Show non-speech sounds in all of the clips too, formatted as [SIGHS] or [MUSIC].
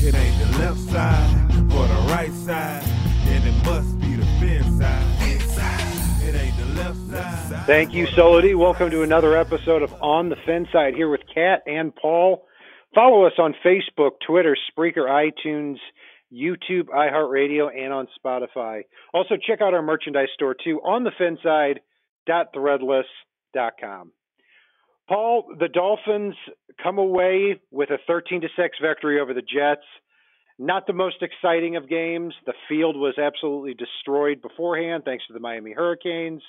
It ain't the left side or the right side, and it must be the fin side. Thank you, Solo D. Welcome to another episode of On the Fin Side here with Kat and Paul. Follow us on Facebook, Twitter, Spreaker, iTunes, YouTube, iHeartRadio, and on Spotify. Also, check out our merchandise store too on the thefinside.threadless.com. Paul, the Dolphins come away with a 13 to 6 victory over the Jets. Not the most exciting of games. The field was absolutely destroyed beforehand thanks to the Miami Hurricanes.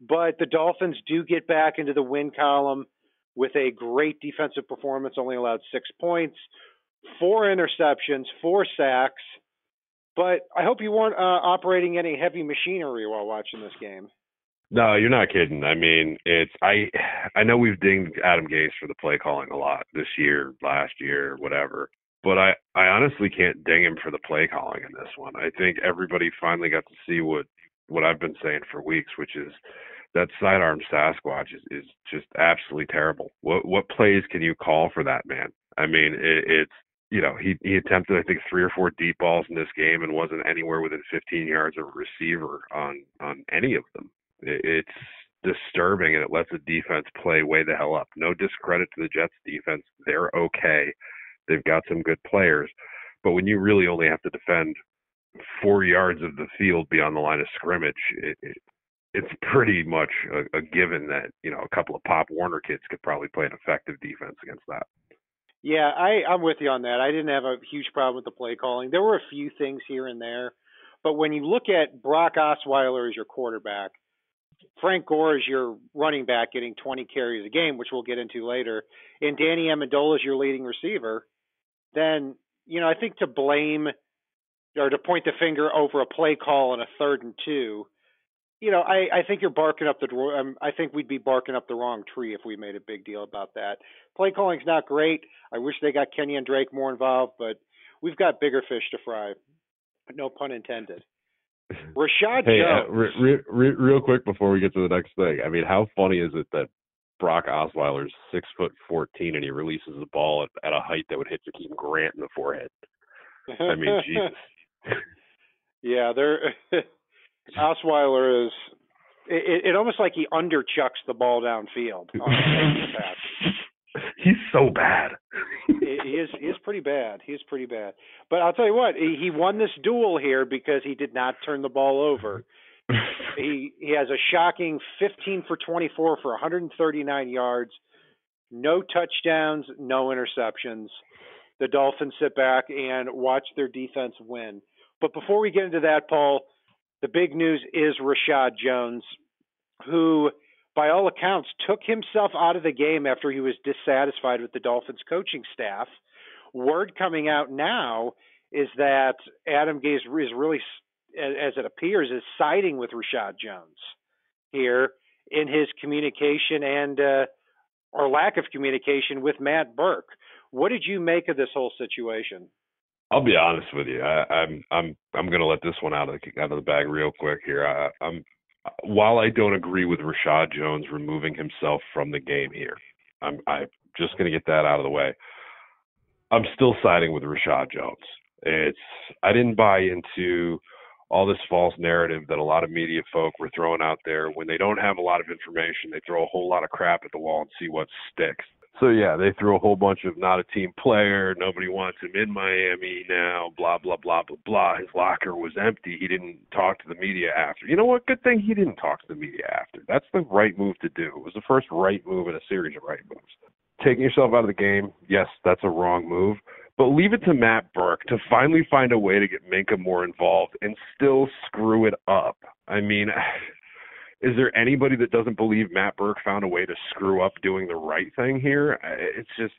But the Dolphins do get back into the win column with a great defensive performance, only allowed six points, four interceptions, four sacks. But I hope you weren't uh, operating any heavy machinery while watching this game. No, you're not kidding. I mean, it's I I know we've dinged Adam Gase for the play calling a lot this year, last year, whatever. But I I honestly can't ding him for the play calling in this one. I think everybody finally got to see what what I've been saying for weeks, which is that sidearm Sasquatch is is just absolutely terrible. What what plays can you call for that man? I mean, it, it's you know he he attempted I think three or four deep balls in this game and wasn't anywhere within 15 yards of a receiver on on any of them. It, it's disturbing and it lets the defense play way the hell up. No discredit to the Jets defense. They're okay. They've got some good players. But when you really only have to defend four yards of the field beyond the line of scrimmage, it, it, it's pretty much a, a given that, you know, a couple of Pop Warner kids could probably play an effective defense against that. Yeah, I, I'm with you on that. I didn't have a huge problem with the play calling. There were a few things here and there. But when you look at Brock Osweiler as your quarterback, Frank Gore is your running back getting 20 carries a game, which we'll get into later, and Danny Amendola is your leading receiver, then, you know, I think to blame or to point the finger over a play call on a third and two, you know, I, I think you're barking up the um, I think we'd be barking up the wrong tree if we made a big deal about that. Play calling's not great. I wish they got Kenyan Drake more involved, but we've got bigger fish to fry. No pun intended. Reshad Hey, uh, Jones. re- re- re- real quick before we get to the next thing, I mean, how funny is it that Brock Osweiler's six foot fourteen and he releases the ball at, at a height that would hit Jakeem Grant in the forehead? I mean, [LAUGHS] Jesus. yeah, there. [LAUGHS] Osweiler is. It, it almost like he underchucks the ball downfield. On the pass. [LAUGHS] [LAUGHS] He's so bad. he is he is pretty bad. He is pretty bad. But I'll tell you what, he, he won this duel here because he did not turn the ball over. [LAUGHS] he he has a shocking 15 for 24 for 139 yards, no touchdowns, no interceptions. The Dolphins sit back and watch their defense win. But before we get into that, Paul, the big news is Reshad Jones, who by all accounts took himself out of the game after he was dissatisfied with the Dolphins coaching staff. Word coming out now is that Adam Gase is really as it appears, is siding with Reshad Jones here in his communication and uh, or lack of communication with Matt Burke. What did you make of this whole situation? I'll be honest with you. I, I'm I'm I'm going to let this one out of the out of the bag real quick here. I, I'm while I don't agree with Reshad Jones removing himself from the game here, I'm I'm just going to get that out of the way. I'm still siding with Reshad Jones. It's I didn't buy into all this false narrative that a lot of media folk were throwing out there when they don't have a lot of information they throw a whole lot of crap at the wall and see what sticks so yeah they threw a whole bunch of not a team player nobody wants him in miami now blah blah blah blah blah. His locker was empty. He didn't talk to the media after. You know what? Good thing he didn't talk to the media after. That's the right move to do. It was the first right move in a series of right moves. Taking yourself out of the game yes that's a wrong move. But leave it to Matt Burke to finally find a way to get Minkah more involved and still screw it up. I mean, is there anybody that doesn't believe Matt Burke found a way to screw up doing the right thing here? It's just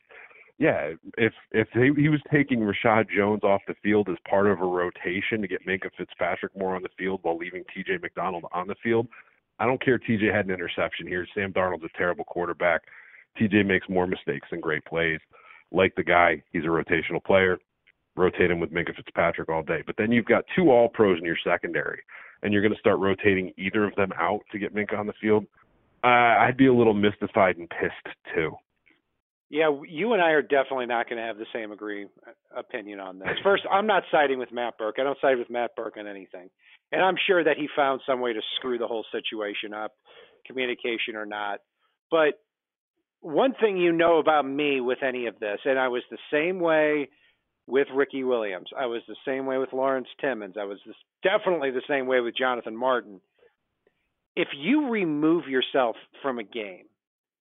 yeah, if if he, he was taking Reshad Jones off the field as part of a rotation to get Minkah Fitzpatrick more on the field while leaving T.J. McDonald on the field, I don't care. T.J. had an interception here. Sam Darnold's a terrible quarterback. T.J. makes more mistakes than great plays. Like the guy, he's a rotational player. Rotate him with Minkah Fitzpatrick all day. But then you've got two All Pros in your secondary, and you're going to start rotating either of them out to get Minkah on the field. Uh, I'd be a little mystified and pissed too. Yeah, you and I are definitely not going to have the same agree opinion on this. First, I'm not siding with Matt Burke. I don't side with Matt Burke on anything, and I'm sure that he found some way to screw the whole situation up, communication or not. But one thing you know about me with any of this, and I was the same way with Ricky Williams. I was the same way with Lawrence Timmons. I was this, definitely the same way with Jonathan Martin. If you remove yourself from a game,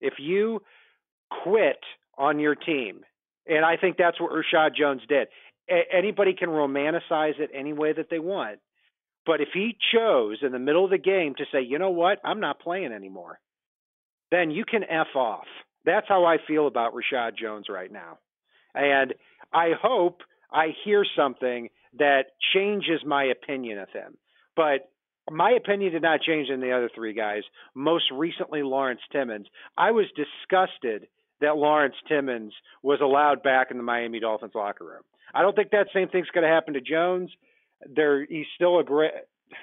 if you quit on your team. And I think that's what Reshad Jones did. A- anybody can romanticize it any way that they want. But if he chose in the middle of the game to say, you know what, I'm not playing anymore, then you can F off. That's how I feel about Reshad Jones right now. And I hope I hear something that changes my opinion of him. But my opinion did not change in the other three guys. Most recently, Lawrence Timmons. I was disgusted that Lawrence Timmons was allowed back in the Miami Dolphins locker room. I don't think that same thing's going to happen to Jones. There, he's still a great.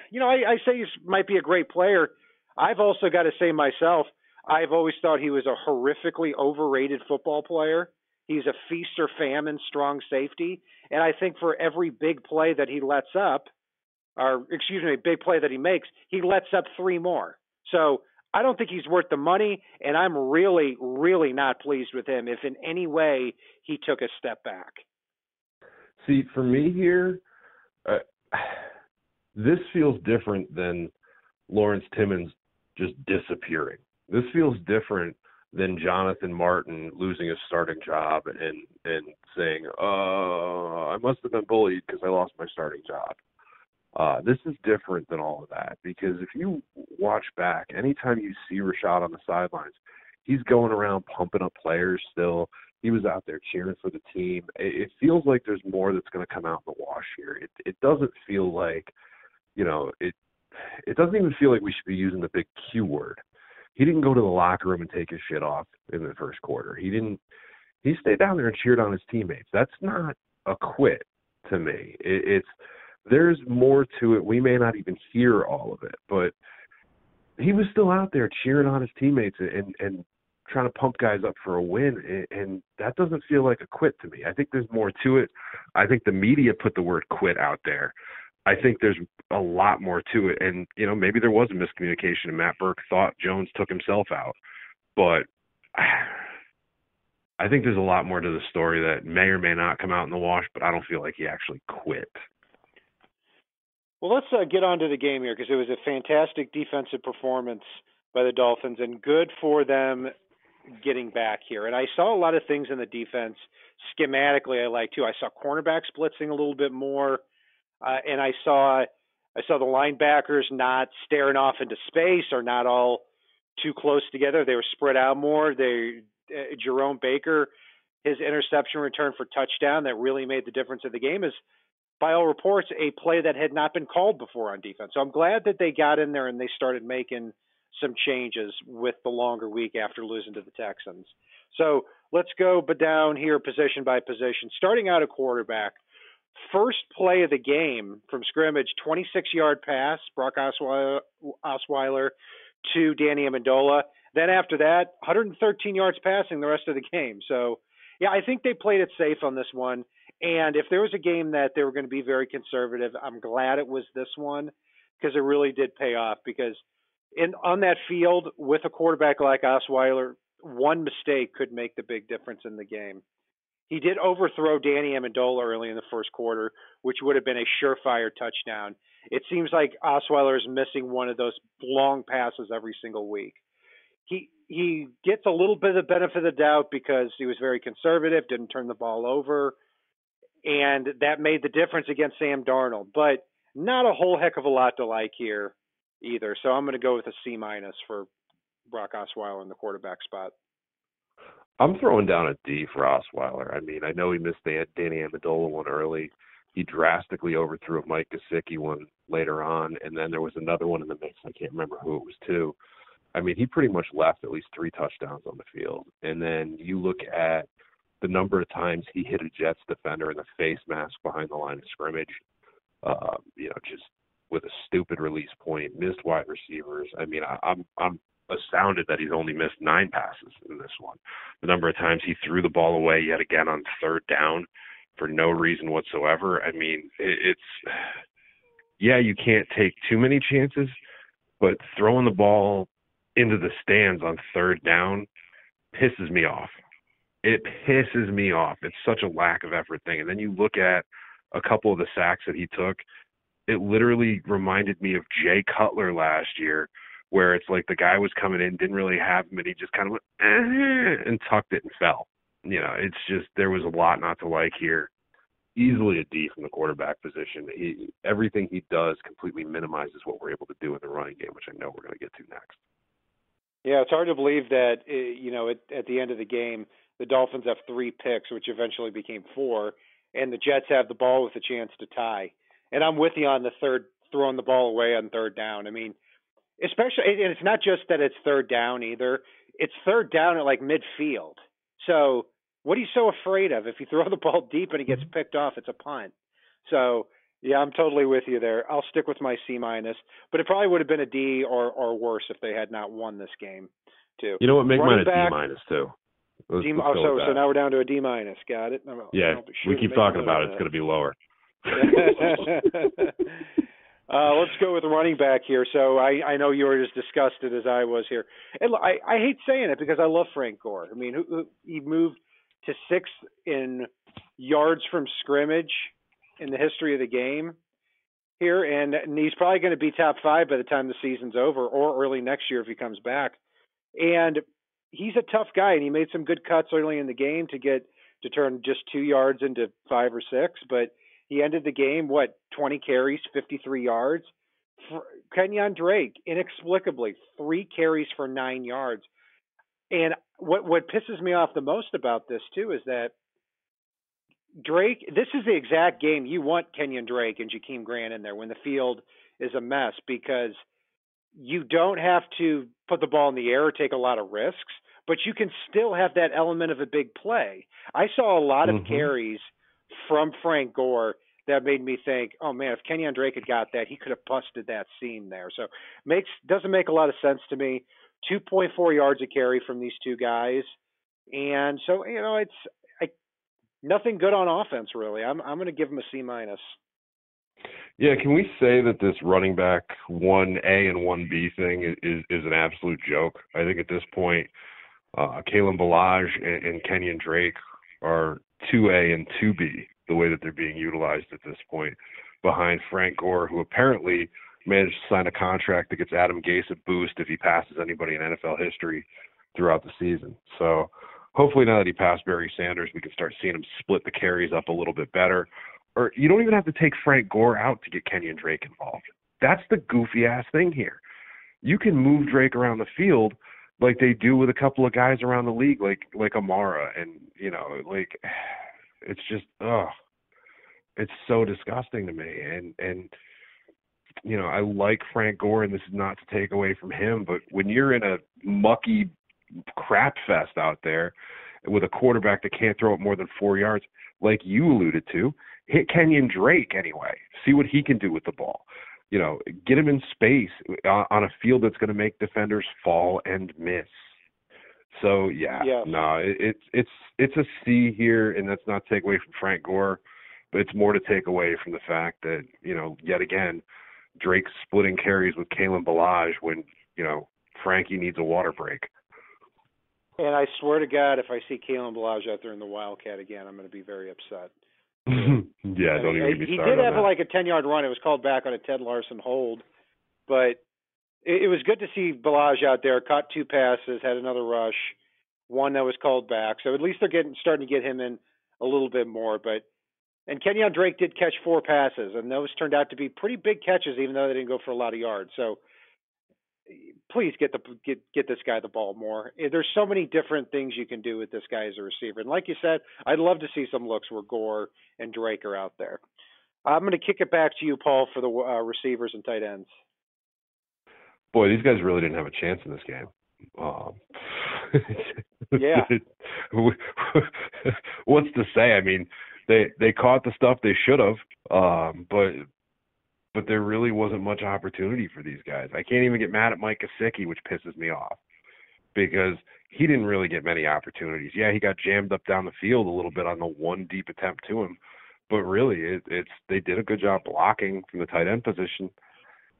You know, I, I say he might be a great player. I've also got to say myself, I've always thought he was a horrifically overrated football player. He's a feast or famine strong safety, and I think for every big play that he lets up, or excuse me, big play that he makes, he lets up three more. So I don't think he's worth the money, and I'm really, really not pleased with him if in any way he took a step back. See, for me here, uh, this feels different than Lawrence Timmons just disappearing. This feels different than Jonathan Martin losing his starting job and and saying, "Uh, I must have been bullied because I lost my starting job." Uh, this is different than all of that because if you watch back, anytime you see Reshad on the sidelines, he's going around pumping up players still. He was out there cheering for the team. It, it feels like there's more that's going to come out in the wash here. It it doesn't feel like, you know, it it doesn't even feel like we should be using the big Q word. He didn't go to the locker room and take his shit off in the first quarter. He didn't. He stayed down there and cheered on his teammates. That's not a quit to me. It, it's there's more to it. We may not even hear all of it, but he was still out there cheering on his teammates and and trying to pump guys up for a win and, and that doesn't feel like a quit to me. I think there's more to it. I think the media put the word quit out there. I think there's a lot more to it and you know maybe there was a miscommunication and Matt Burke thought Jones took himself out. But [SIGHS] I think there's a lot more to the story that may or may not come out in the wash, but I don't feel like he actually quit. Well, let's uh, get on to the game here because it was a fantastic defensive performance by the Dolphins and good for them getting back here. And I saw a lot of things in the defense schematically I like too. I saw cornerback blitzing a little bit more, uh, and I saw I saw the linebackers not staring off into space or not all too close together. They were spread out more. They uh, Jerome Baker, his interception return for touchdown that really made the difference in the game is by all reports, a play that had not been called before on defense. So I'm glad that they got in there and they started making some changes with the longer week after losing to the Texans. So let's go but down here position by position. Starting out a quarterback, first play of the game from scrimmage, 26 yard pass, Brock Osweiler, Osweiler to Danny Amendola. Then after that, 113 yards passing the rest of the game. So yeah, I think they played it safe on this one. And if there was a game that they were going to be very conservative, I'm glad it was this one because it really did pay off. Because in on that field with a quarterback like Osweiler, one mistake could make the big difference in the game. He did overthrow Danny Amendola early in the first quarter, which would have been a surefire touchdown. It seems like Osweiler is missing one of those long passes every single week. He he gets a little bit of the benefit of the doubt because he was very conservative, didn't turn the ball over and that made the difference against Sam Darnold. But not a whole heck of a lot to like here either. So I'm going to go with a C minus for Brock Osweiler in the quarterback spot. I'm throwing down a D for Osweiler. I mean, I know he missed the Danny Amendola one early. He drastically overthrew a Mike Gesicki one later on, and then there was another one in the mix. I can't remember who it was to. I mean, he pretty much left at least three touchdowns on the field. And then you look at the number of times he hit a Jets defender in the face mask behind the line of scrimmage. Uh, you know, just with a stupid release point, missed wide receivers. I mean, I, I'm I'm astounded that he's only missed nine passes in this one. The number of times he threw the ball away yet again on third down for no reason whatsoever. I mean, it, it's yeah, you can't take too many chances, but throwing the ball into the stands on third down pisses me off. It pisses me off. It's such a lack of effort thing. And then you look at a couple of the sacks that he took. It literally reminded me of Jay Cutler last year, where it's like the guy was coming in, didn't really have him, and he just kind of went eh, and tucked it and fell. You know, it's just there was a lot not to like here. Easily a D from the quarterback position. He, everything he does completely minimizes what we're able to do in the running game, which I know we're going to get to next. Yeah, it's hard to believe that uh, you know at, at the end of the game the Dolphins have three picks, which eventually became four, and the Jets have the ball with a chance to tie. And I'm with you on the third throwing the ball away on third down. I mean, especially and it's not just that it's third down either. It's third down at like midfield. So what are you so afraid of? If you throw [LAUGHS] the ball deep and it gets mm-hmm. picked off, it's a punt. So yeah, I'm totally with you there. I'll stick with my C minus, but it probably would have been a D or or worse if they had not won this game, too. You know what? Make Running mine a back, D minus too. Let's, D, let's oh, so so now we're down to a D minus. Got it. I'm- yeah, I'll be we keep talking about it. It's going to be lower. [LAUGHS] [LAUGHS] uh, let's go with the running back here. So I I know you're as disgusted as I was here, and I I hate saying it because I love Frank Gore. I mean, who, who, he moved to sixth in yards from scrimmage in the history of the game here, and, and he's probably going to be top five by the time the season's over, or early next year if he comes back. And he's a tough guy, and he made some good cuts early in the game to get to turn just two yards into five or six. But he ended the game what twenty carries, fifty three yards. For Kenyan Drake, inexplicably, three carries for nine yards. And what what pisses me off the most about this too is that Drake, this is the exact game you want Kenyan Drake and Jakeem Grant in there when the field is a mess because you don't have to put the ball in the air or take a lot of risks, but you can still have that element of a big play. I saw a lot of Mhm. carries from Frank Gore that made me think, oh man, if Kenyan Drake had got that, he could have busted that seam there. So makes doesn't make a lot of sense to me. 2.4 yards a carry from these two guys, and so you know it's I, nothing good on offense really. I'm I'm going to give him a C minus. Yeah, can we say that this running back one A and one B thing is is, is an absolute joke? I think at this point, uh, Kalen Ballage and, and Kenyan Drake are two A and two B the way that they're being utilized at this point, behind Frank Gore, who apparently managed to sign a contract that gets Adam Gase a boost if he passes anybody in NFL history throughout the season. So hopefully now that he passed Barry Sanders, we can start seeing him split the carries up a little bit better or you don't even have to take Frank Gore out to get Kenyan Drake involved. That's the goofy ass thing here. You can move Drake around the field like they do with a couple of guys around the league, like like Amara, and you know, like it's just ugh, it's so disgusting to me. And and you know, I like Frank Gore, and this is not to take away from him, but when you're in a mucky crap fest out there with a quarterback that can't throw it more than four yards, like you alluded to, hit Kenyan Drake anyway. See what he can do with the ball. You know, get him in space on on a field that's going to make defenders fall and miss. So yeah, no, it, it's it's it's a C here, and that's not take away from Frank Gore, but it's more to take away from the fact that you know, yet again, Drake's splitting carries with Kalen Ballage when you know Frankie needs a water break. And I swear to God, if I see Kalen Ballage out there in the Wildcat again, I'm going to be very upset. [LAUGHS] yeah, I don't even get me he did have that. like a ten yard run. It was called back on a Ted Larsen hold, but it, it was good to see Ballage out there. Caught two passes, had another rush, one that was called back. So at least they're getting starting to get him in a little bit more. But and Kenyan Drake did catch four passes, and those turned out to be pretty big catches, even though they didn't go for a lot of yards. So please get the get get this guy the ball more. Eh, There's so many different things you can do with this guy as a receiver, and like you said, I'd love to see some looks where Gore and Drake are out there. I'm going to kick it back to you, Paul, for the uh, receivers and tight ends. Boy, these guys really didn't have a chance in this game. Um, [LAUGHS] Yeah. [LAUGHS] What's to say? I mean, they they caught the stuff they should have, um, but but there really wasn't much opportunity for these guys. I can't even get mad at Mike Gesicki, which pisses me off because he didn't really get many opportunities. Yeah, he got jammed up down the field a little bit on the one deep attempt to him, but really, it, it's they did a good job blocking from the tight end position,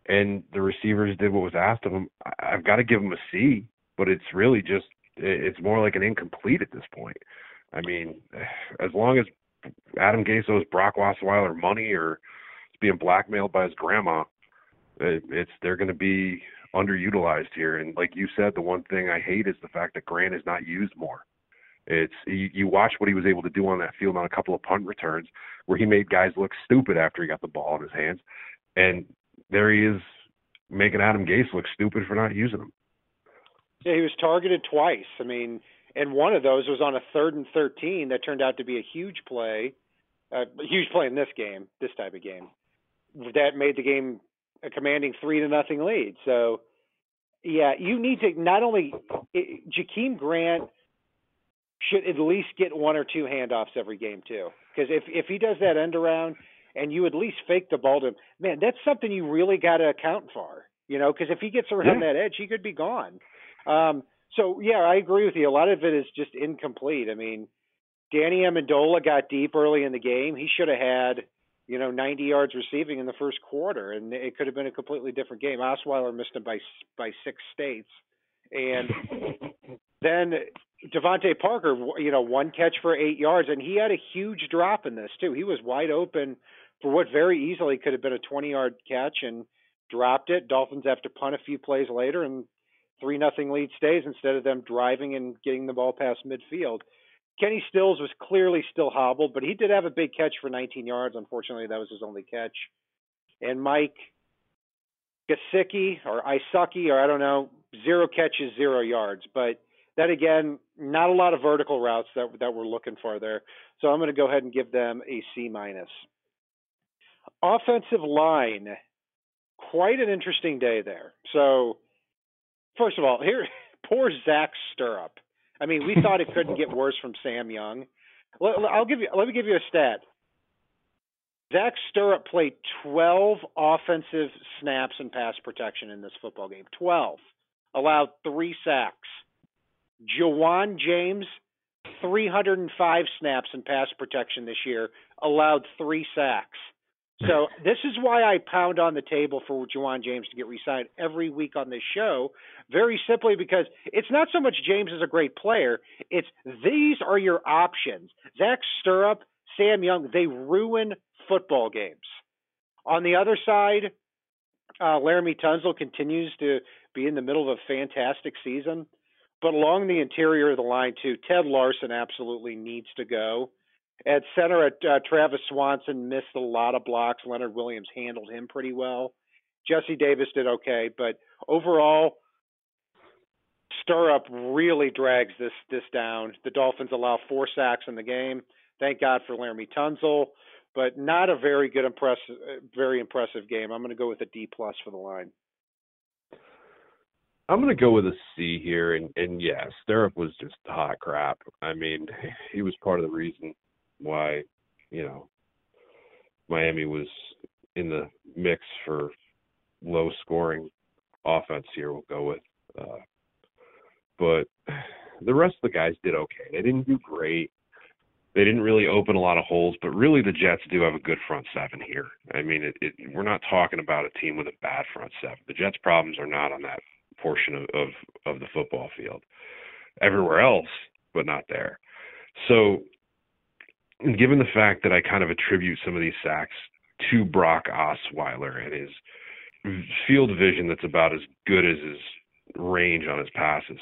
and the receivers did what was asked of them. I've got to give them a C, but it's really just it's more like an incomplete at this point. I mean, [SIGHS] as long as Adam Gase owes Brock Osweiler money or is being blackmailed by his grandma, it, it's they're going to be underutilized here. And like you said, the one thing I hate is the fact that Grant is not used more. It's you, you watch what he was able to do on that field on a couple of punt returns where he made guys look stupid after he got the ball in his hands, and there he is making Adam Gase look stupid for not using him. Yeah, he was targeted twice. I mean, and one of those was on a third and 13 that turned out to be a huge play, uh, a huge play in this game, this type of game, that made the game a commanding three to nothing lead. So, yeah, you need to not only it, Jakeem Grant should at least get one or two handoffs every game too, because if if he does that end around and you at least fake the ball to him, man, that's something you really got to account for. You know, because if he gets around Yeah. that edge, he could be gone. Um, so yeah, I agree with you. A lot of it is just incomplete. I mean, Danny Amendola got deep early in the game. He should have had, you know, 90 yards receiving in the first quarter, and it could have been a completely different game. Osweiler missed him by by six states, and [LAUGHS] then DeVante Parker, you know, one catch for eight yards, and he had a huge drop in this too. He was wide open for what very easily could have been a 20-yard catch, and dropped it. Dolphins have to punt a few plays later, and three nothing lead stays instead of them driving and getting the ball past midfield. Kenny Stills was clearly still hobbled, but he did have a big catch for 19 yards. Unfortunately, that was his only catch. And Mike Gasicki or Isaki or I don't know, zero catches, zero yards. But that again, not a lot of vertical routes that that we're looking for there. So I'm going to go ahead and give them a C minus. Offensive line, quite an interesting day there. So first of all, here [LAUGHS] poor Zach Sterup. I mean, we thought it couldn't get worse from Sam Young. I'll give you. Let me give you a stat. Zach Sterup played 12 offensive snaps and pass protection in this football game. 12. Allowed three sacks. Ja'Wuan James, 305 snaps and pass protection this year. Allowed three sacks. So this is why I pound on the table for Ja'Wuan James to get re-signed every week on this show. Very simply because it's not so much James is a great player; it's these are your options. Zach Sterup, Sam Young, they ruin football games. On the other side, uh, Laremy Tunsil continues to be in the middle of a fantastic season, but along the interior of the line too, Ted Larsen absolutely needs to go. At center, uh, Travis Swanson missed a lot of blocks. Leonard Williams handled him pretty well. Jesse Davis did okay, but overall, Sterup really drags this this down. The Dolphins allow four sacks in the game. Thank God for Laremy Tunsil, but not a very good impressive, very impressive game. I'm going to go with a D plus for the line. I'm gonna go with a C here, and and yeah, Sterup was just hot crap. I mean, [LAUGHS] he was part of the reason why, you know, Miami was in the mix for low scoring offense here. We'll go with, uh, but the rest of the guys did okay. They didn't do great. They didn't really open a lot of holes, but really the Jets do have a good front seven here. I mean, it, it, we're not talking about a team with a bad front seven. The Jets' problems are not on that portion of, of, of the football field. Everywhere else, but not there. So, given the fact that I kind of attribute some of these sacks to Brock Osweiler and his field vision that's about as good as his range on his passes,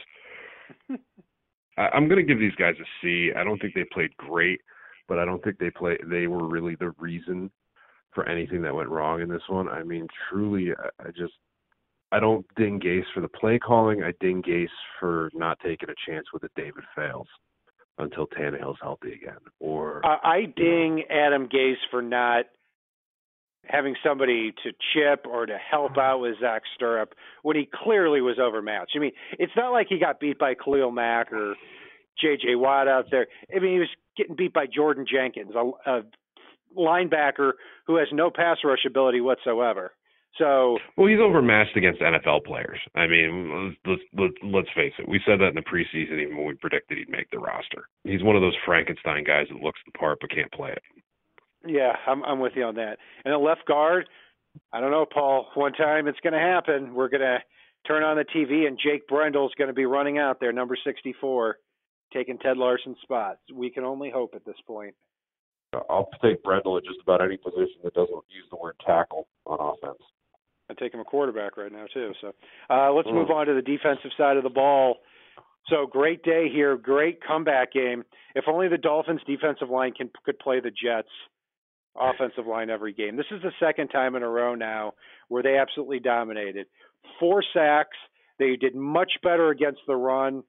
[LAUGHS] I, I'm going to give these guys a C. I don't think they played great, but I don't think they play. They were really the reason for anything that went wrong in this one. I mean, truly, I, I just I don't ding Gase for the play calling. I ding Gase for not taking a chance with a David Fales until Tannehill's healthy again. Or I, I ding Adam Gase for not having somebody to chip or to help mm-hmm. out with Zach Sterup when he clearly was overmatched. I mean, it's not like he got beat by Khalil Mack or J.J. Watt out there. I mean, he was getting beat by Jordan Jenkins, a, a linebacker who has no pass rush ability whatsoever. So, well, he's overmatched against NFL players. I mean, let's let's let's face it. We said that in the preseason, even when we predicted he'd make the roster. He's one of those Frankenstein guys that looks the part but can't play it. Yeah, I'm I'm with you on that. And a left guard, I don't know, Paul. One time it's going to happen. We're going to turn on the TV and Jake Brendel's going to be running out there, number 64, taking Ted Larsen's spot. We can only hope at this point. I'll take Brendel at just about any position that doesn't use the word tackle on offense. I take him a quarterback right now too. So uh, let's mm. move on to the defensive side of the ball. So great day here, great comeback game. If only the Dolphins' defensive line can could play the Jets' offensive line every game. This is the second time in a row now where they absolutely dominated. Four sacks. They did much better against the run.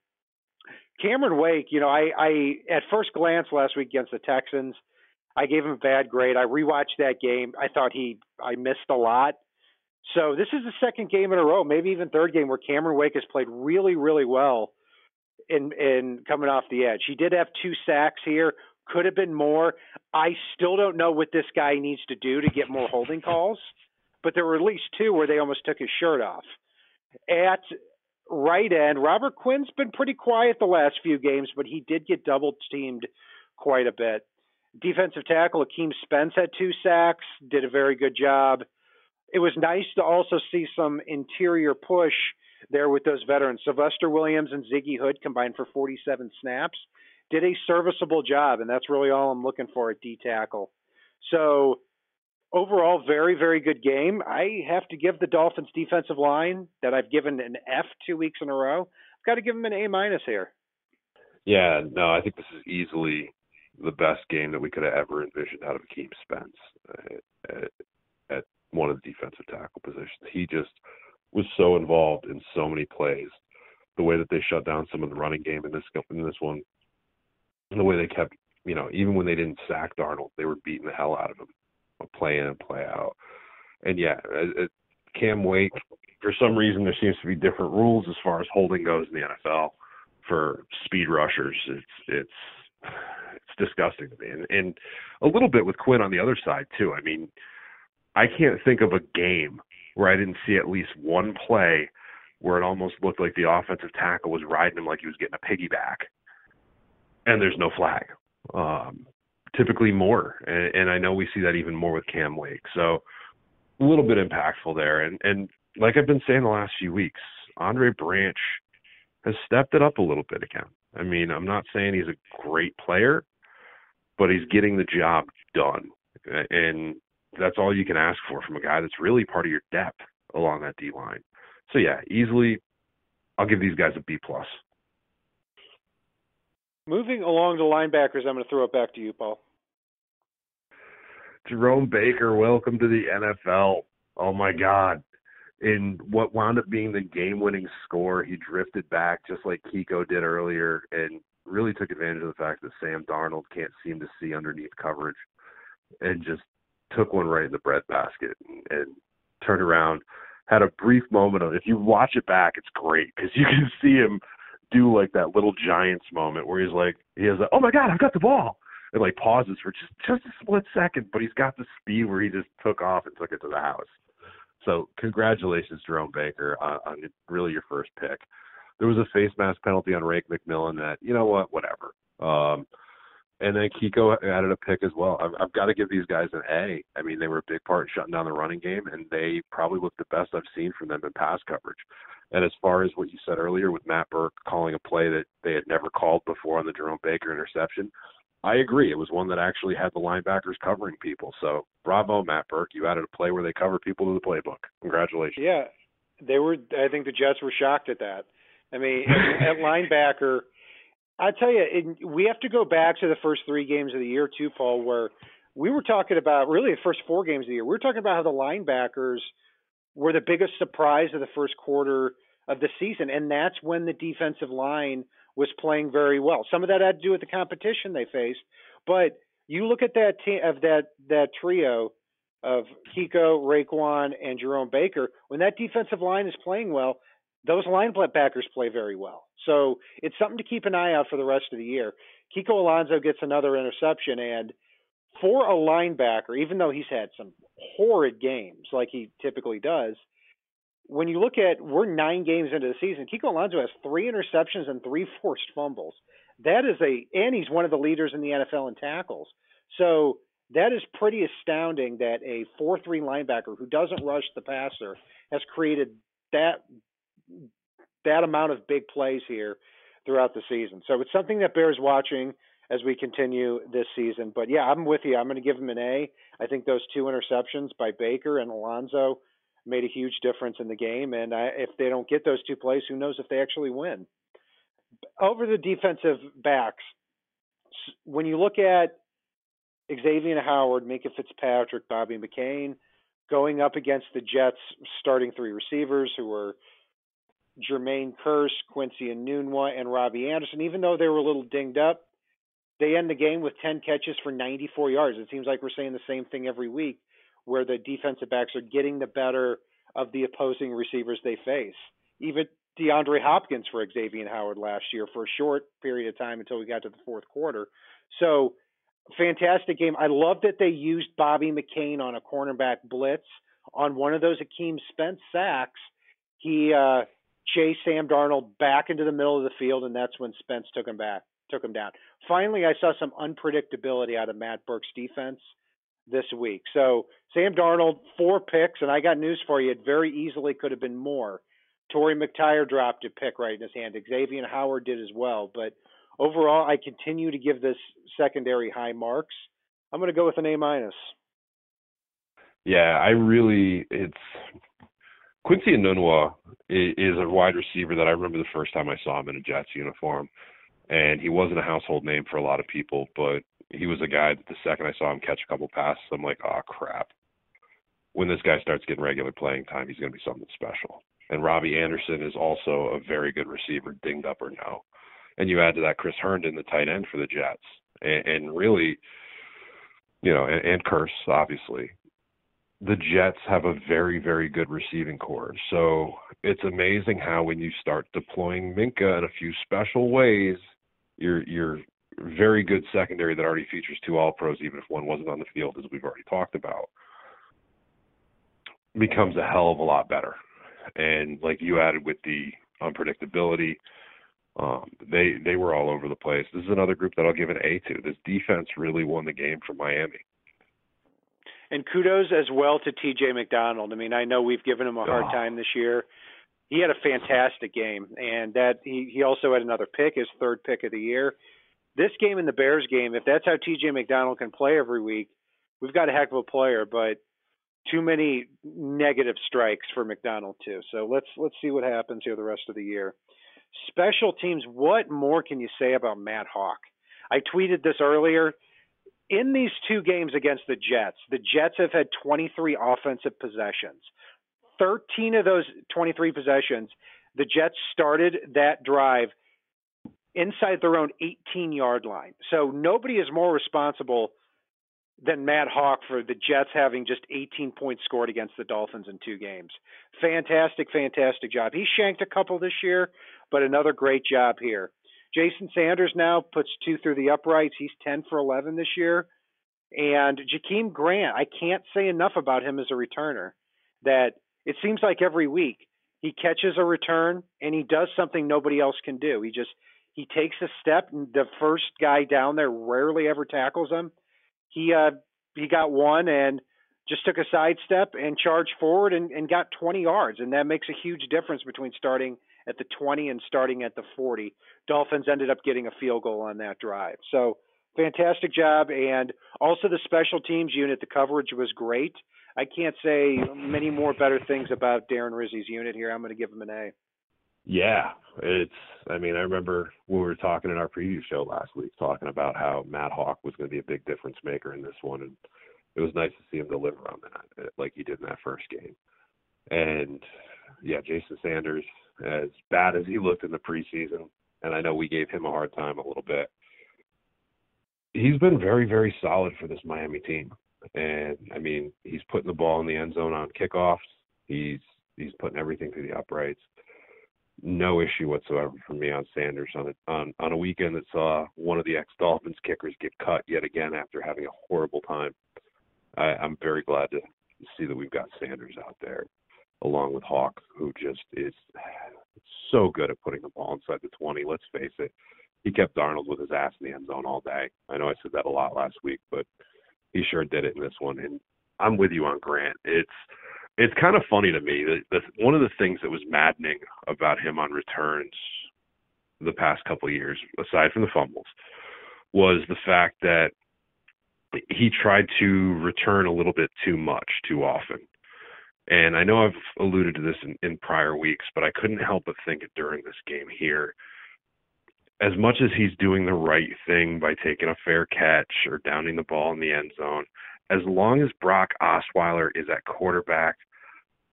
Cameron Wake, you know, I, I at first glance last week against the Texans, I gave him a bad grade. I rewatched that game. I thought he I missed a lot. So this is the second game in a row, maybe even third game where Cameron Wake has played really, really well in in coming off the edge. He did have two sacks here. Could have been more. I still don't know what this guy needs to do to get more holding calls, but there were at least two where they almost took his shirt off. At right end, Robert Quinn's been pretty quiet the last few games, but he did get double teamed quite a bit. Defensive tackle Akeem Spence had two sacks, did a very good job. It was nice to also see some interior push there with those veterans. Sylvester Williams and Ziggy Hood combined for 47 snaps did a serviceable job, and that's really all I'm looking for at D tackle. So overall, very very good game. I have to give the Dolphins defensive line that I've given an F two weeks in a row. I've got to give them an A minus here. Yeah, no, I think this is easily the best game that we could have ever envisioned out of Akeem Spence uh, at, at one of the defensive tackle positions. He just was so involved in so many plays. The way that they shut down some of the running game in this in this one the way they kept, you know, even when they didn't sack Darnold, they were beating the hell out of him, play in and play out. And yeah, it, Cam Wake, for some reason, there seems to be different rules as far as holding goes in the NFL for speed rushers. It's it's it's disgusting to me, and and a little bit with Quinn on the other side too. I mean, I can't think of a game where I didn't see at least one play where it almost looked like the offensive tackle was riding him like he was getting a piggyback and there's no flag. Um, typically more, and, and I know we see that even more with Cam Wake. So a little bit impactful there, and and like I've been saying the last few weeks, Andre Branch has stepped it up a little bit again. I mean, I'm not saying he's a great player, but he's getting the job done, and that's all you can ask for from a guy that's really part of your depth along that D line. So yeah, easily, I'll give these guys a B plus. Moving along to linebackers, I'm going to throw it back to you, Paul. Jerome Baker, welcome to the NFL. Oh my God. In what wound up being the game winning score, he drifted back just like Kiko did earlier and really took advantage of the fact that Sam Darnold can't seem to see underneath coverage and just took one right in the breadbasket and, and turned around. Had a brief moment of if you watch it back, it's great because you [LAUGHS] can see him do like that little Giants moment where he's like, he has, oh my god, I've got the ball, and like pauses for just just a split second, but he's got the speed where he just took off and took it to the house. So congratulations, Jerome Baker, on, on really your first pick. There was a face mask penalty on Raekwon McMillan that you know what, whatever. Um, and then Kiko added a pick as well. I've, I've got to give these guys an A. I mean, they were a big part in shutting down the running game, and they probably looked the best I've seen from them in pass coverage. And as far as what you said earlier with Matt Burke calling a play that they had never called before on the Jerome Baker interception, I agree. It was one that actually had the linebackers covering people. So bravo, Matt Burke. You added a play where they cover people to the playbook. Congratulations. Yeah, they were. I think the Jets were shocked at that. I mean, [LAUGHS] at linebacker, I tell you, it, we have to go back to the first three games of the year too, Paul, where we were talking about really the first four games of the year. We were talking about how the linebackers were the biggest surprise of the first quarter of the season, and that's when the defensive line was playing very well. Some of that had to do with the competition they faced, but you look at that team of that that trio of Kiko, Raekwon, and Jerome Baker. When that defensive line is playing well, those linebackers play very well. So it's something to keep an eye out for the rest of the year. Kiko Alonso gets another interception, and for a linebacker, even though he's had some horrid games like he typically does, when you look at we're nine games into the season, Kiko Alonso has three interceptions and three [LAUGHS] forced fumbles. That is a and he's one of the leaders in the NFL in tackles. So that is pretty astounding that a four three linebacker who doesn't rush the passer has created that that amount of big plays here throughout the season. So it's something that bears watching as we continue this season. But yeah, I'm with you. I'm going to give him an A. I think those two interceptions by Baker and Alonso made a huge difference in the game. And I, if they don't get those two plays, who knows if they actually win? Over the defensive backs, when you look at Xavien Howard, Minkah Fitzpatrick, Bobby McCain, going up against the Jets starting three receivers who were Jermaine Kearse, Quincy Enunwa, and Robbie Anderson. Even though they were a little dinged up, they end the game with 10 catches for 94 yards. It seems like we're saying the same thing every week, where the defensive backs are getting the better of the opposing receivers they face. Even DeAndre Hopkins for Xavien Howard last year for a short period of time until we got to the fourth quarter. So, fantastic game. I love that they used Bobby McCain on a cornerback blitz on one of those Akeem Spence sacks. He uh, chased Sam Darnold back into the middle of the field, and that's when Spence took him back took him down. Finally, I saw some unpredictability out of Matt Burke's defense this week. So Sam Darnold, four picks, and I got news for you. It very easily could have been more. Torry McTyer dropped a pick right in his hand. Xavien Howard did as well. But overall, I continue to give this secondary high marks. I'm going to go with an A minus. Yeah, I really it's Quincy Enunwa is a wide receiver that I remember the first time I saw him in a Jets uniform and he wasn't a household name for a lot of people, but he was a guy that the second I saw him catch a couple passes, I'm like, oh crap. When this guy starts getting regular playing time, he's going to be something special. And Robbie Anderson is also a very good receiver, dinged up or no. And you add to that Chris Herndon, the tight end for the Jets, and, and really, you know, and, and Kearse, obviously the Jets have a very, very good receiving core. So it's amazing how when you start deploying Minkah in a few special ways, your your very good secondary that already features two all pros, even if one wasn't on the field, as we've already talked about, becomes a hell of a lot better. And like you added with the unpredictability, um, they they were all over the place. This is another group that I'll give an A to. This defense really won the game for Miami. And kudos as well to TJ McDonald. I mean, I know we've given him a hard Oh. time this year. He had a fantastic game, and that he he also had another pick, his third pick of the year. This game and the Bears game, if that's how TJ McDonald can play every week, we've got a heck of a player. But too many negative strikes for McDonald too. So let's let's see what happens here the rest of the year. Special teams. What more can you say about Matt Haack? I tweeted this earlier. In these two games against the Jets, the Jets have had 23 offensive possessions. 13 of those 23 possessions, the Jets started that drive inside their own 18 yard line. So nobody is more responsible than Matt Haack for the Jets having just 18 points scored against the Dolphins in two games. Fantastic, fantastic job. He shanked a couple this year, but another great job here. Jason Sanders now puts two through the uprights. He's 10 for 11 this year. And Jakeem Grant, I can't say enough about him as a returner. That it seems like every week he catches a return and he does something nobody else can do. He just he takes a step and the first guy down there rarely ever tackles him. He uh he got one and just took a sidestep and charged forward and, and got 20 yards and that makes a huge difference between starting at the 20 and starting at the 40. Dolphins ended up getting a field goal on that drive. So fantastic job and also the special teams unit the coverage was great. I can't say many more better things about Darren Rizzi's unit here. I'm going to give him an A. Yeah, it's. I mean, I remember when we were talking in our preview show last week, talking about how Matt Haack was going to be a big difference maker in this one, and it was nice to see him deliver on that, like he did in that first game. And yeah, Jason Sanders, as bad as he looked in the preseason, and I know we gave him a hard time a little bit. He's been very, very solid for this Miami team. And I mean, he's putting the ball in the end zone on kickoffs. He's he's putting everything through the uprights. No issue whatsoever for me on Sanders on a on, on a weekend that saw one of the ex Dolphins kickers get cut yet again after having a horrible time. I, I'm very glad to see that we've got Sanders out there, along with Haack, who just is so good at putting the ball inside the 20. Let's face it, he kept Darnold with his ass in the end zone all day. I know I said that a lot last week, but he sure did it in this one. And I'm with you on Grant. It's it's kind of funny to me that, that one of the things that was maddening about him on returns the past couple of years, aside from the fumbles, was the fact that he tried to return a little bit too much too often. And I know I've alluded to this in, in prior weeks, but I couldn't help but think it during this game here. As much as he's doing the right thing by taking a fair catch or downing the ball in the end zone, as long as Brock Osweiler is at quarterback,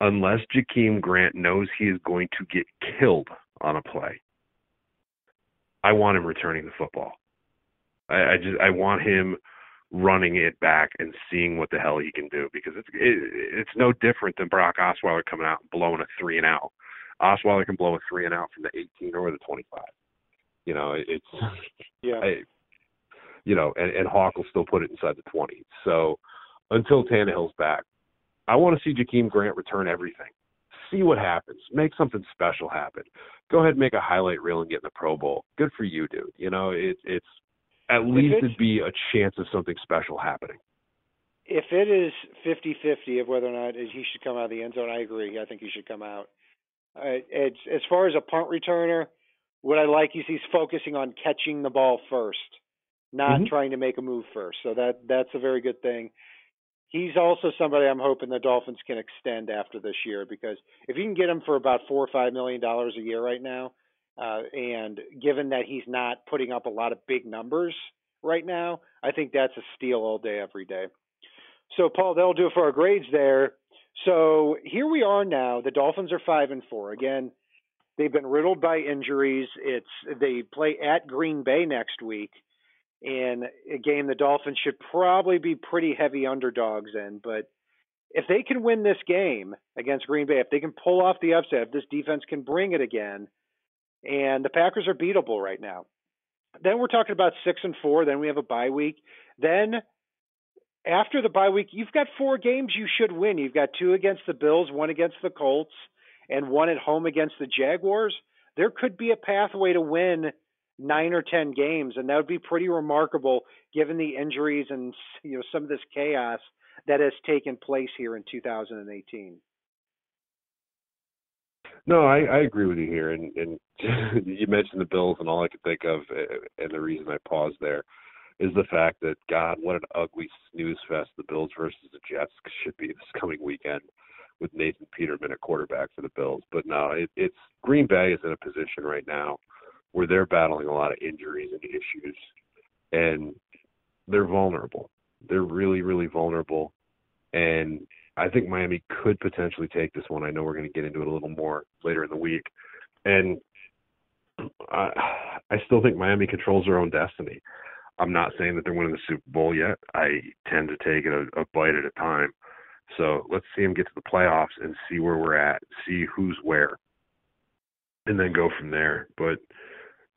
unless Jakeem Grant knows he is going to get killed on a play, I want him returning the football. I, I just I want him running it back and seeing what the hell he can do because it's it, it's no different than Brock Osweiler coming out and blowing a three and out. Osweiler can blow a three and out from the 18 or the 25. You know, it's [LAUGHS] Yeah. I, you know, and, and Haack will still put it inside the 20. So until Tannehill's back, I want to see Jakeem Grant return everything. See what happens. Make something special happen. Go ahead and make a highlight reel and get in the Pro Bowl. Good for you, dude. You know, it, it's at least it'd be a chance of something special happening. if it is fifty-fifty of whether or not he should come out of the end zone, I agree. I think he should come out. Uh, it's, as far as a punt returner, what I like is he's focusing on catching the ball first, not Mhm. trying to make a move first. So that that's a very good thing. He's also somebody I'm hoping the Dolphins can extend after this year because if you can get him for about four or five million dollars a year right now, uh, and given that he's not putting up a lot of big numbers right now, I think that's a steal all day, every day. So, Paul, that'll do it for our grades there. So here we are now. The Dolphins are five and four. Again, they've been riddled by injuries. It's they play at Green Bay next week, and a game the Dolphins should probably be pretty heavy underdogs in. But if they can win this game against Green Bay, if they can pull off the upset, if this defense can bring it again, and the Packers are beatable right now. Then we're talking about six and four. Then we have a bye week. Then after the bye week, you've got four games you should win. You've got two against the Bills, one against the Colts, and one at home against the Jaguars. There could be a pathway to win nine or ten games, and that would be pretty remarkable given the injuries and you know some of this chaos that has taken place here in 2018. No, I, I agree with you here, and, and [LAUGHS] you mentioned the Bills, and all I could think of, and the reason I paused there, is the fact that God, what an ugly snooze fest the Bills versus the Jets should be this coming weekend with Nathan Peterman at quarterback for the Bills. But no, it, it's Green Bay is in a position right now where they're battling a lot of injuries and issues, and they're vulnerable. They're really, really vulnerable, and I think Miami could potentially take this one. I know we're going to get into it a little more later in the week, and I, I still think Miami controls their own destiny. I'm not saying that they're winning the Super Bowl yet. I tend to take it a, a bite at a time. So let's see them get to the playoffs and see where we're at, see who's where, and then go from there. But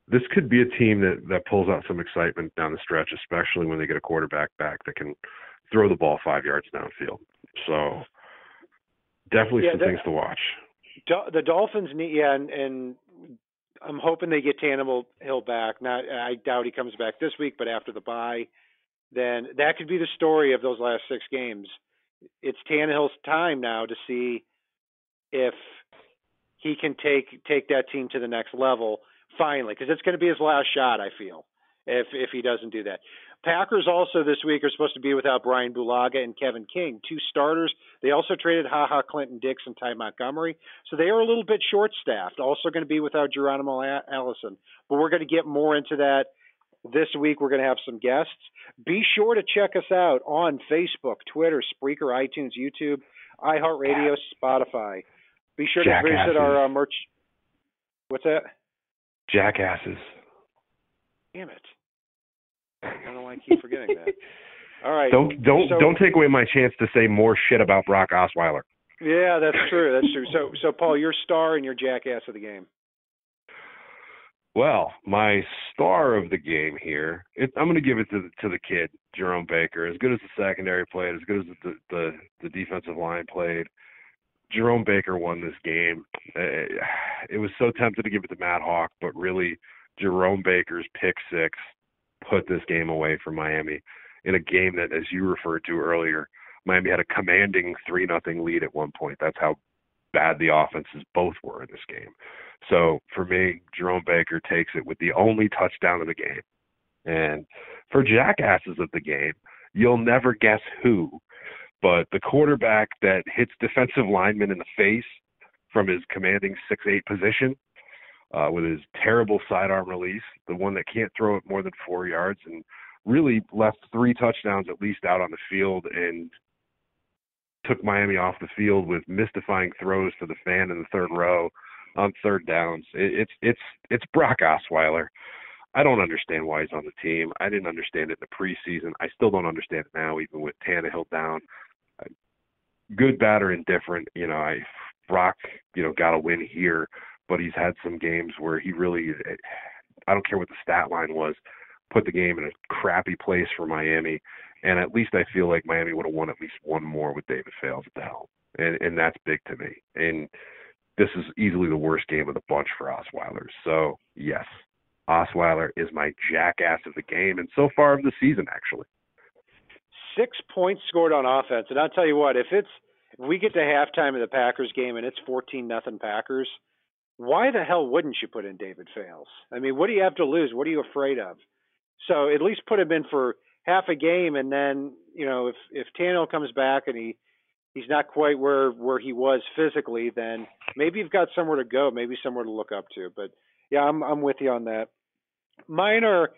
this could be a team that that pulls out some excitement down the stretch, especially when they get a quarterback back that can throw the ball five yards downfield. So definitely Yeah, some things to watch. The Dolphins need, yeah, and, and I'm hoping they get Tannehill Hill back. Not, I doubt he comes back this week, but after the bye, then that could be the story of those last six games. It's Tannehill's time now to see if he can take take that team to the next level finally, because it's going to be his last shot. I feel if if he doesn't do that. Packers also this week are supposed to be without Brian Bulaga and Kevin King, two starters. They also traded Ha Ha Clinton Dix and Ty Montgomery, so they are a little bit short staffed. Also going to be without Geronimo Allison, but we're going to get more into that This week we're going to have some guests. Be sure to check us out on Facebook, Twitter, Spreaker, iTunes, YouTube, iHeartRadio, Spotify. Be sure to visit Jackasses. our uh, merch. What's that? Jackasses. Damn it! I don't know why I keep forgetting that. [LAUGHS] All right. Don't don't So- don't take away my chance to say more shit about Brock Osweiler. Yeah, that's true. That's true. So, so Paul, your star and your jackass of the game. Well, my star of the game here, it, I'm going to give it to the, to the kid, Jerome Baker. As good as the secondary played, as good as the the, the defensive line played, Jerome Baker won this game. Uh, It was so tempted to give it to Matt Haack, but really, Jerome Baker's pick six put this game away from Miami in a game that, as you referred to earlier, Miami had a commanding three nothing lead at one point. That's how bad the offenses both were in this game. So for me, Jerome Baker takes it with the only touchdown of the game. And for jackasses of the game, you'll never guess who, but the quarterback that hits defensive linemen in the face from his commanding six eight position uh, with his terrible sidearm release, the one that can't throw it more than four yards, and really left three touchdowns at least out on the field and took Miami off the field with mystifying throws to the fan in the third row on third downs. It, it's it's it's Brock Osweiler. I don't understand why he's on the team. I didn't understand it in the preseason. I still don't understand it now, even with Tannehill down. Uh, Good, bad, or indifferent. You know, I Brock, you know, got a win here, but he's had some games where he really. I don't care what the stat line was, put the game in a crappy place for Miami, and at least I feel like Miami would have won at least one more with David Fales at the helm, and and that's big to me. And this is easily the worst game of the bunch for Osweiler. So yes, Osweiler is my jackass of the game, and so far of the season actually. Six points scored on offense, and I'll tell you what, if it's if we get to halftime of the Packers game and it's fourteen nothing Packers, why the hell wouldn't you put in David Fales? I mean, what do you have to lose? What are you afraid of? So at least put him in for half a game, and then you know if if Tannehill comes back and he he's not quite where where he was physically, then maybe you've got somewhere to go, maybe somewhere to look up to. But yeah, I'm I'm with you on that. Minor,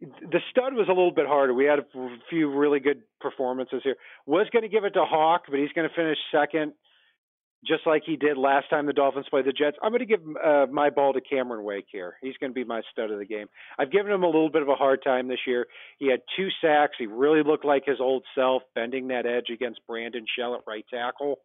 the stud was a little bit harder. We had a few really good performances here. Was going to give it to Haack, but he's going to finish second, just like he did last time the Dolphins played the Jets. I'm going to give uh, my ball to Cameron Wake here. He's going to be my stud of the game. I've given him a little bit of a hard time this year. He had two sacks. He really looked like his old self, bending that edge against Brandon Shell at right tackle.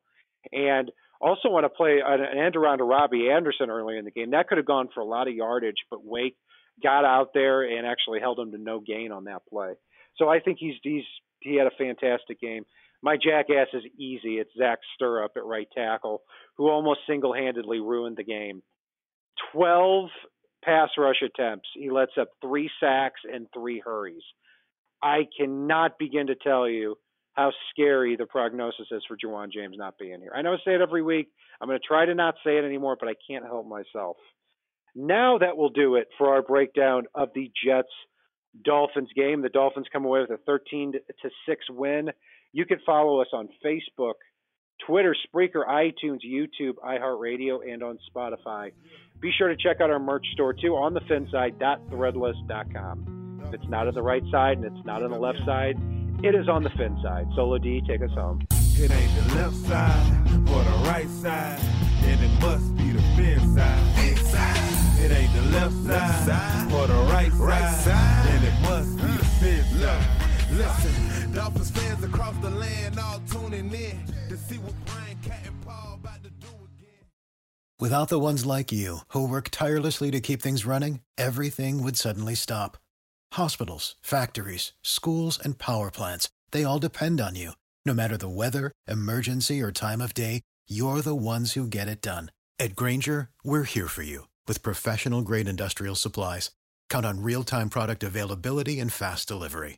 And also want to play an end around to Robbie Anderson early in the game. That could have gone for a lot of yardage, but Wake got out there and actually held him to no gain on that play. So I think he's he's he had a fantastic game. My jackass is easy. It's Zach Sterup at right tackle, who almost single-handedly ruined the game. Twelve pass rush attempts. He lets up three sacks and three hurries. I cannot begin to tell you how scary the prognosis is for Ja'Wuan James not being here. I know I say it every week. I'm going to try to not say it anymore, but I can't help myself. Now that will do it for our breakdown of the Jets Dolphins game. The Dolphins come away with a 13 to 6 win. You can follow us on Facebook, Twitter, Spreaker, iTunes, YouTube, iHeartRadio, and on Spotify. Be sure to check out our merch store too on the finside.threadless.com. If it's not on the right side and it's not on the left side, it is on the fin side. Solo D, take us home. It ain't the left side or the right side, then it must be the fin side. It ain't the left side or the right side, then it must be the fin side. Listen, Dolphins fans across the land all tuning in to see what Brian Cat and Paul about to do again. Without the ones like you, who work tirelessly to keep things running, everything would suddenly stop. Hospitals, factories, schools, and power plants, they all depend on you. No matter the weather, emergency, or time of day, you're the ones who get it done. At Grainger, we're here for you with professional grade industrial supplies. Count on real time product availability and fast delivery.